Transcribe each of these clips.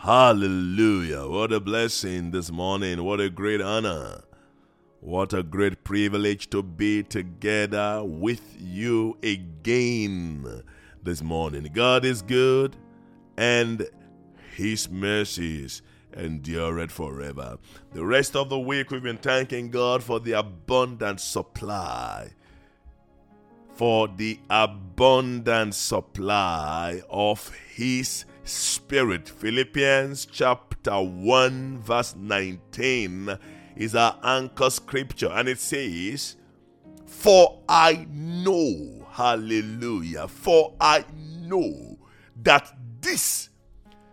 Hallelujah. What a blessing this morning. What a great honor. What a great privilege to be together with you again this morning. God is good and his mercies endure it forever. The rest of the week, we've been thanking God for the abundant supply. For the abundant supply of His Spirit. Philippians chapter 1, verse 19 is our anchor scripture, and it says, For I know, hallelujah, for I know that this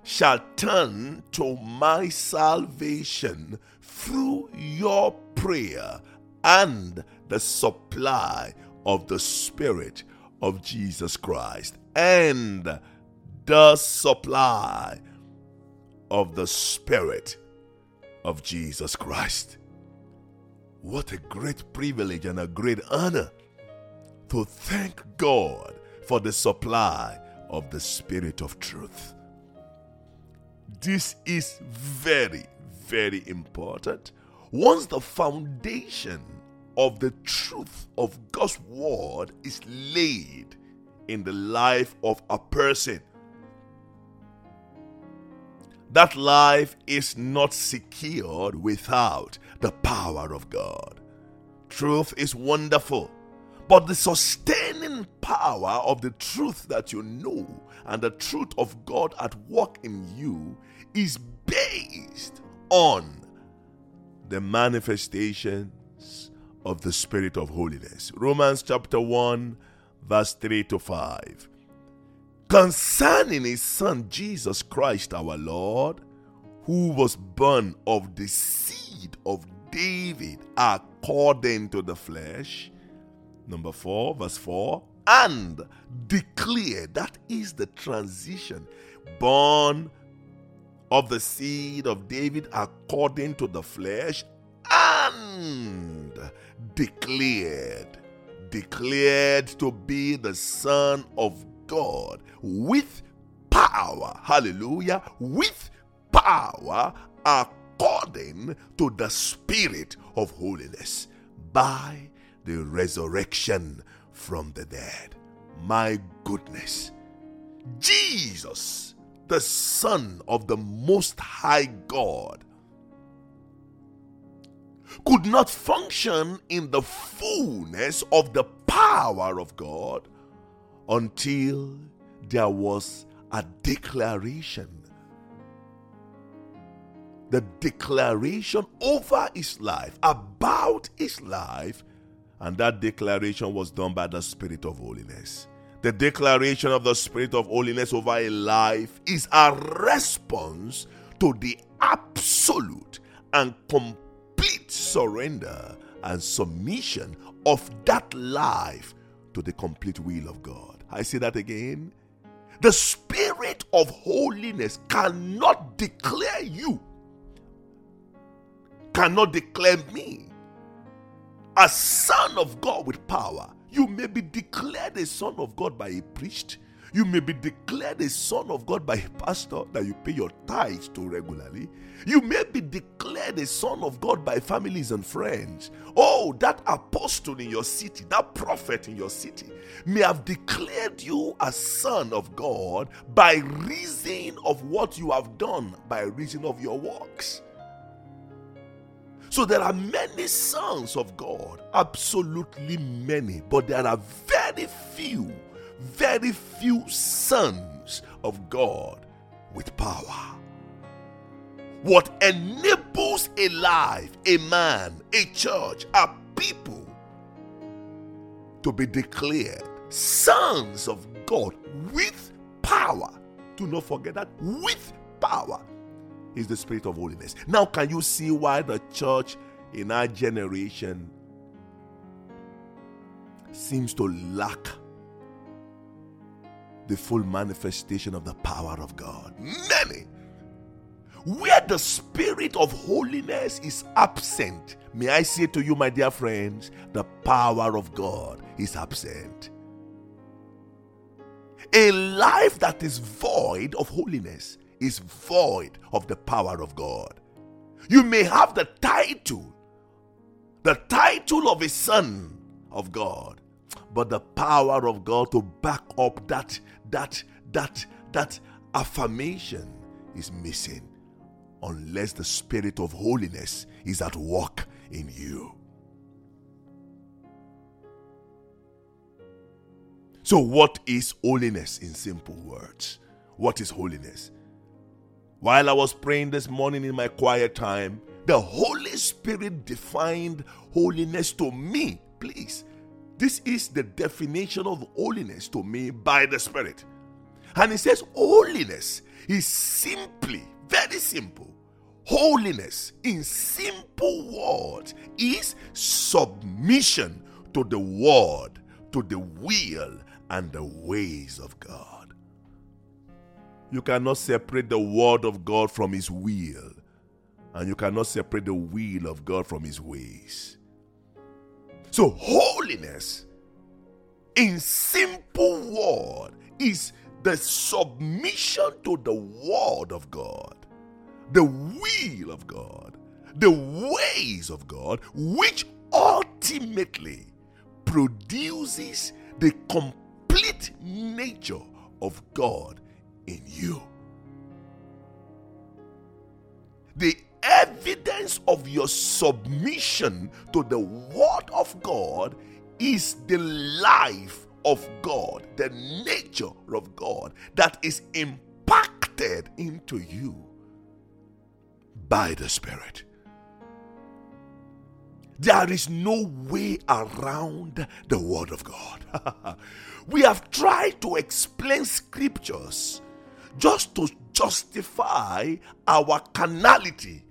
shall turn to my salvation through your prayer and the supply of the Spirit of Jesus Christ and the supply of the Spirit of Jesus Christ. What a great privilege and a great honor to thank God for the supply of the Spirit of truth. This is very, very important. Once the foundation of the truth of God's word is laid in the life of a person, that life is not secured without the power of God. Truth is wonderful, but the sustaining power of the truth that you know and the truth of God at work in you is based on the manifestations of the Spirit of holiness. Romans chapter 1, verse 3 to 5. Concerning his Son Jesus Christ our Lord, who was born of the seed of David according to the flesh. Number 4, verse 4. And declare that is the transition born of the seed of David according to the flesh and declared declared to be the son of God with power hallelujah with power according to the spirit of holiness by the resurrection from the dead. My goodness. Jesus the Son of the Most High God, could not function in the fullness of the power of God until there was a declaration. The declaration over his life, about his life, and that declaration was done by the Spirit of holiness. The declaration of the Spirit of holiness over a life is a response to the absolute and complete surrender and submission of that life to the complete will of God. I say that again. The Spirit of holiness cannot declare you, cannot declare me a son of God with power you may be declared a son of God by a priest. You may be declared a son of God by a pastor that you pay your tithes to regularly. You may be declared a son of God by families and friends. Oh, that apostle in your city, that prophet in your city may have declared you a son of God by reason of what you have done, by reason of your works. So there are many sons of God, absolutely many, but there are very few, very few sons of God with power. What enables a life, a man, a church, a people to be declared sons of God with power. Do not forget that with power is the spirit of holiness. Now, can you see why the church in our generation seems to lack the full manifestation of the power of God? Many. Where the spirit of holiness is absent, may I say to you, my dear friends, the power of God is absent. A life that is void of holiness is void of the power of God. You may have the title, the title of a son of God, but the power of God to back up that that that that affirmation is missing unless the spirit of holiness is at work in you. So, what is holiness in simple words? What is holiness? While I was praying this morning in my quiet time, the Holy Spirit defined holiness to me. Please, this is the definition of holiness to me by the Spirit. And he says, Holiness is simply, very simple. Holiness, in simple words, is submission to the word, to the will, and the ways of God. You cannot separate the word of God from his will, and you cannot separate the will of God from his ways. So, holiness, in simple word, is the submission to the word of God, the will of God, the ways of God, which ultimately produces the complete nature of God in you. The evidence of your submission to the Word of God is the life of God, the nature of God that is impacted into you by the Spirit. There is no way around the Word of God. we have tried to explain scriptures just to justify our carnality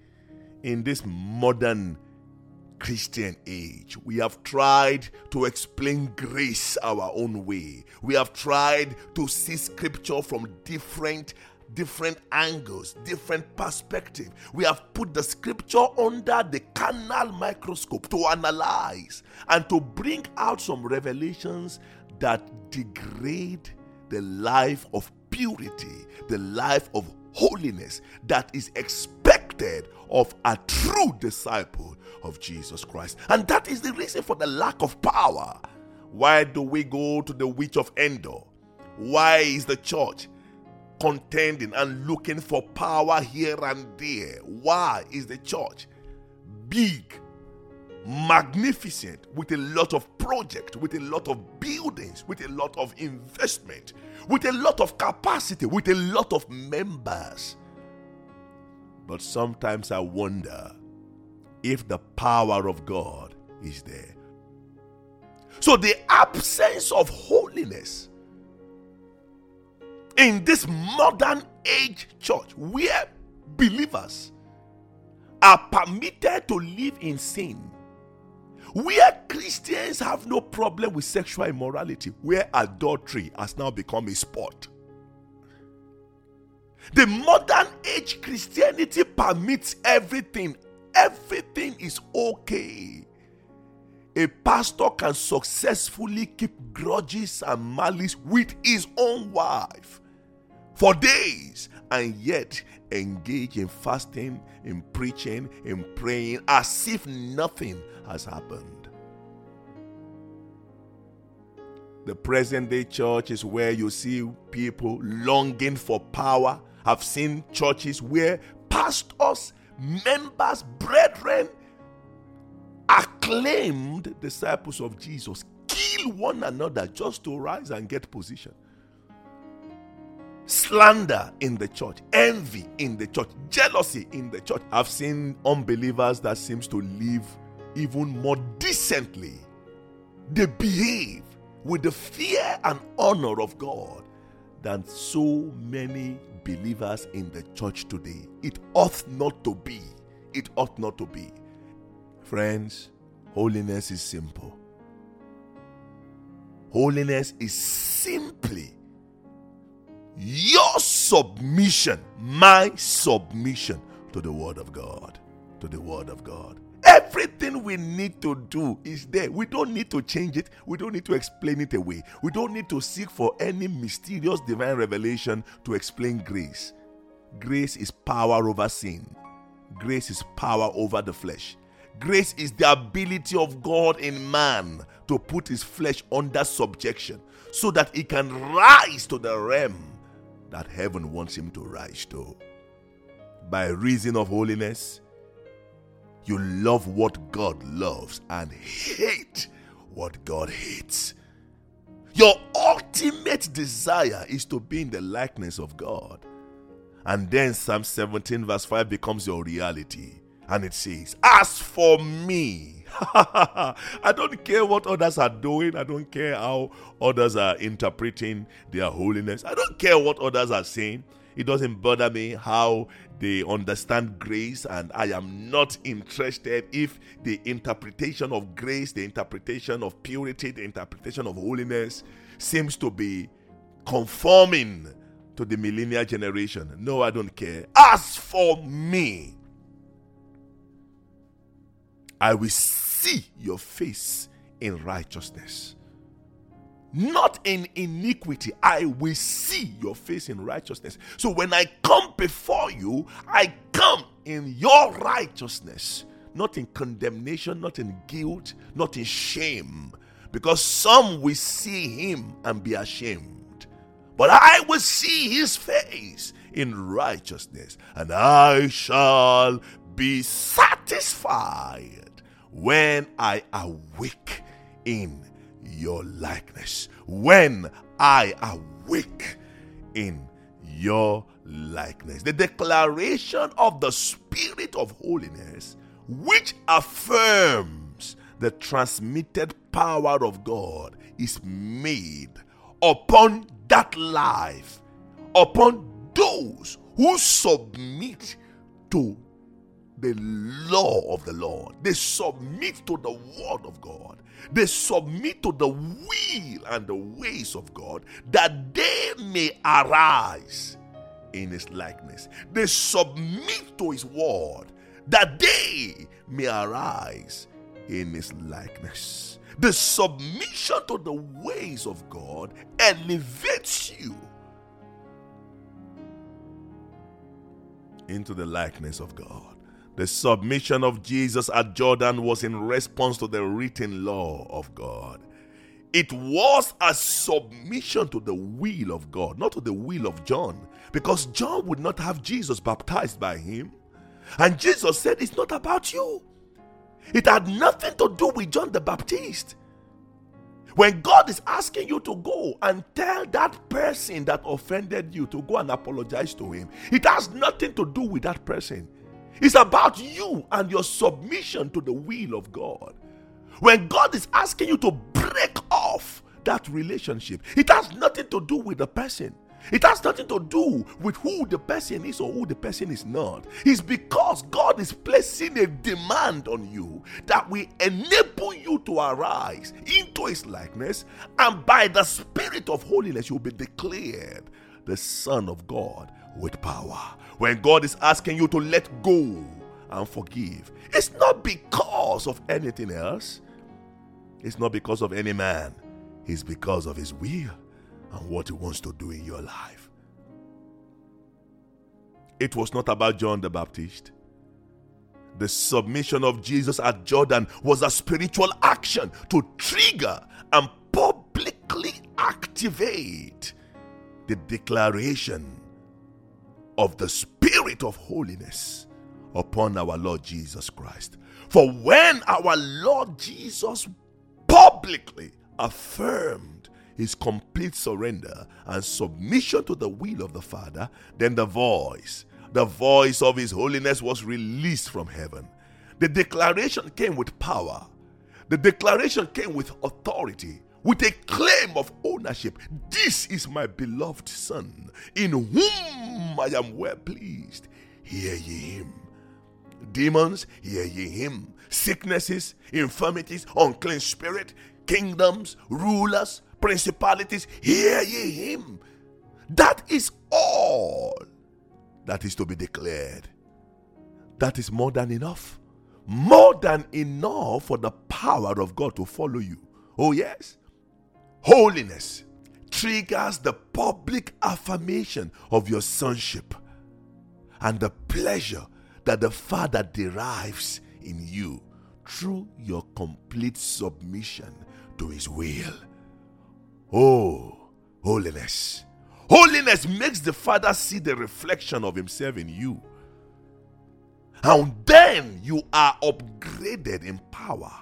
in this modern Christian age. We have tried to explain grace our own way. We have tried to see scripture from different different angles, different perspective. We have put the scripture under the carnal microscope to analyze and to bring out some revelations that degrade the life of purity, the life of holiness that is expected of a true disciple of Jesus Christ. And that is the reason for the lack of power. Why do we go to the witch of Endor? Why is the church contending and looking for power here and there. Why is the church big, magnificent, with a lot of projects, with a lot of buildings, with a lot of investment, with a lot of capacity, with a lot of members? But sometimes I wonder if the power of God is there. So the absence of holiness in this modern age church where believers are permitted to live in sin, where Christians have no problem with sexual immorality, where adultery has now become a sport. The modern age Christianity permits everything, everything is okay a pastor can successfully keep grudges and malice with his own wife for days and yet engage in fasting, in preaching, in praying as if nothing has happened. The present day church is where you see people longing for power. I've seen churches where pastors, members, brethren, acclaimed disciples of Jesus kill one another just to rise and get position. Slander in the church, envy in the church, jealousy in the church. I've seen unbelievers that seems to live even more decently. They behave with the fear and honor of God than so many believers in the church today. It ought not to be. It ought not to be. Friends, holiness is simple. Holiness is simply your submission, my submission to the Word of God. To the Word of God. Everything we need to do is there. We don't need to change it. We don't need to explain it away. We don't need to seek for any mysterious divine revelation to explain grace. Grace is power over sin. Grace is power over the flesh. Grace is the ability of God in man to put his flesh under subjection so that he can rise to the realm that heaven wants him to rise to. By reason of holiness, you love what God loves and hate what God hates. Your ultimate desire is to be in the likeness of God. And then Psalm 17, verse 5 becomes your reality. And it says, As for me, I don't care what others are doing. I don't care how others are interpreting their holiness. I don't care what others are saying. It doesn't bother me how they understand grace, and I am not interested if the interpretation of grace, the interpretation of purity, the interpretation of holiness seems to be conforming to the millennial generation. No, I don't care. As for me, I will see your face in righteousness. Not in iniquity. I will see your face in righteousness. So when I come before you, I come in your righteousness, not in condemnation, not in guilt, not in shame. Because some will see him and be ashamed. But I will see his face in righteousness, and I shall be satisfied when I awake in your likeness. When I awake in your likeness. The declaration of the Spirit of holiness, which affirms the transmitted power of God, is made upon that life, upon those who submit to the law of the Lord. They submit to the word of God. They submit to the will and the ways of God that they may arise in his likeness. They submit to his word that they may arise in his likeness. The submission to the ways of God elevates you into the likeness of God. The submission of Jesus at Jordan was in response to the written law of God. It was a submission to the will of God, not to the will of John, because John would not have Jesus baptized by him. And Jesus said, It's not about you. It had nothing to do with John the Baptist. When God is asking you to go and tell that person that offended you to go and apologize to him, it has nothing to do with that person. It's about you and your submission to the will of God. When God is asking you to break off that relationship, it has nothing to do with the person. It has nothing to do with who the person is or who the person is not. It's because God is placing a demand on you that will enable you to arise into His likeness, and by the Spirit of holiness, you'll be declared the Son of God with power. When God is asking you to let go and forgive, it's not because of anything else, it's not because of any man, it's because of His will and what He wants to do in your life. It was not about John the Baptist. The submission of Jesus at Jordan was a spiritual action to trigger and publicly activate the declaration of the Spirit of holiness upon our Lord Jesus Christ. For when our Lord Jesus publicly affirmed his complete surrender and submission to the will of the Father, then the voice, the voice of his holiness was released from heaven. The declaration came with power. The declaration came with authority with a claim of ownership. This is my beloved Son, in whom I am well pleased. Hear ye him. Demons, hear ye him. Sicknesses, infirmities, unclean spirit, kingdoms, rulers, principalities, hear ye him. That is all that is to be declared. That is more than enough. More than enough for the power of God to follow you. Oh, yes. Holiness triggers the public affirmation of your sonship. and the pleasure that the Father derives in you through your complete submission to His will. Oh, holiness. Holiness makes the Father see the reflection of Himself in you. And then you are upgraded in power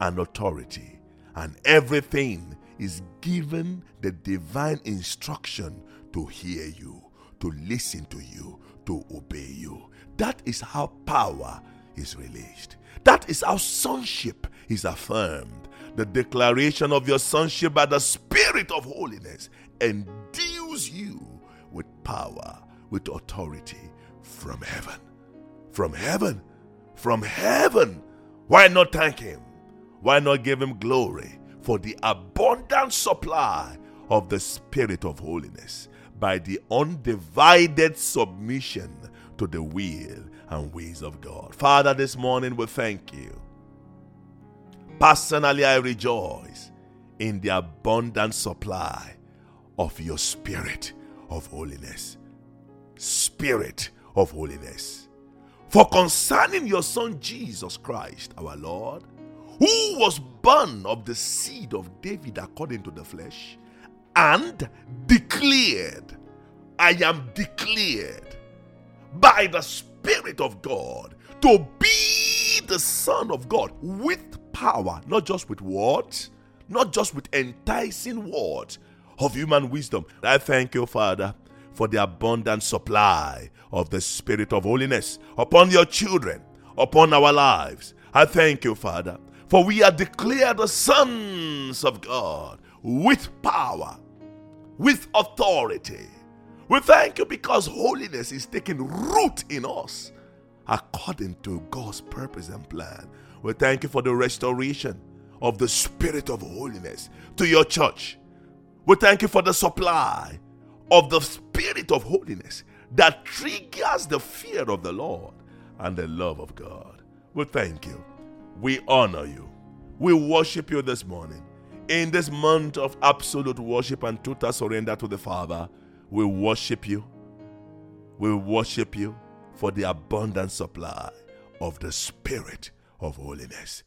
and authority, and everything is given the divine instruction to hear you, to listen to you, to obey you. That is how power is released. That is how sonship is affirmed. The declaration of your sonship by the Spirit of holiness endues you with power, with authority from heaven. From heaven. From heaven. Why not thank Him? Why not give Him glory for the abundant supply of the Spirit of holiness by the undivided submission to the will and ways of God? Father, this morning we thank you. Personally, I rejoice in the abundant supply of your Spirit of holiness. Spirit of holiness. For concerning your Son Jesus Christ, our Lord, who was born of the seed of David according to the flesh, and declared, I am declared by the Spirit of God to be the Son of God with power, not just with words, not just with enticing words of human wisdom. I thank you, Father, for the abundant supply of the Spirit of holiness upon your children, upon our lives. I thank you, Father, for we are declared the sons of God with power, with authority. We thank you because holiness is taking root in us according to God's purpose and plan. We thank you for the restoration of the spirit of holiness to your church. We thank you for the supply of the spirit of holiness that triggers the fear of the Lord and the love of God. We thank you. We honor you. We worship you this morning. In this month of absolute worship and total surrender to the Father, we worship you. We worship you for the abundant supply of the Spirit of holiness.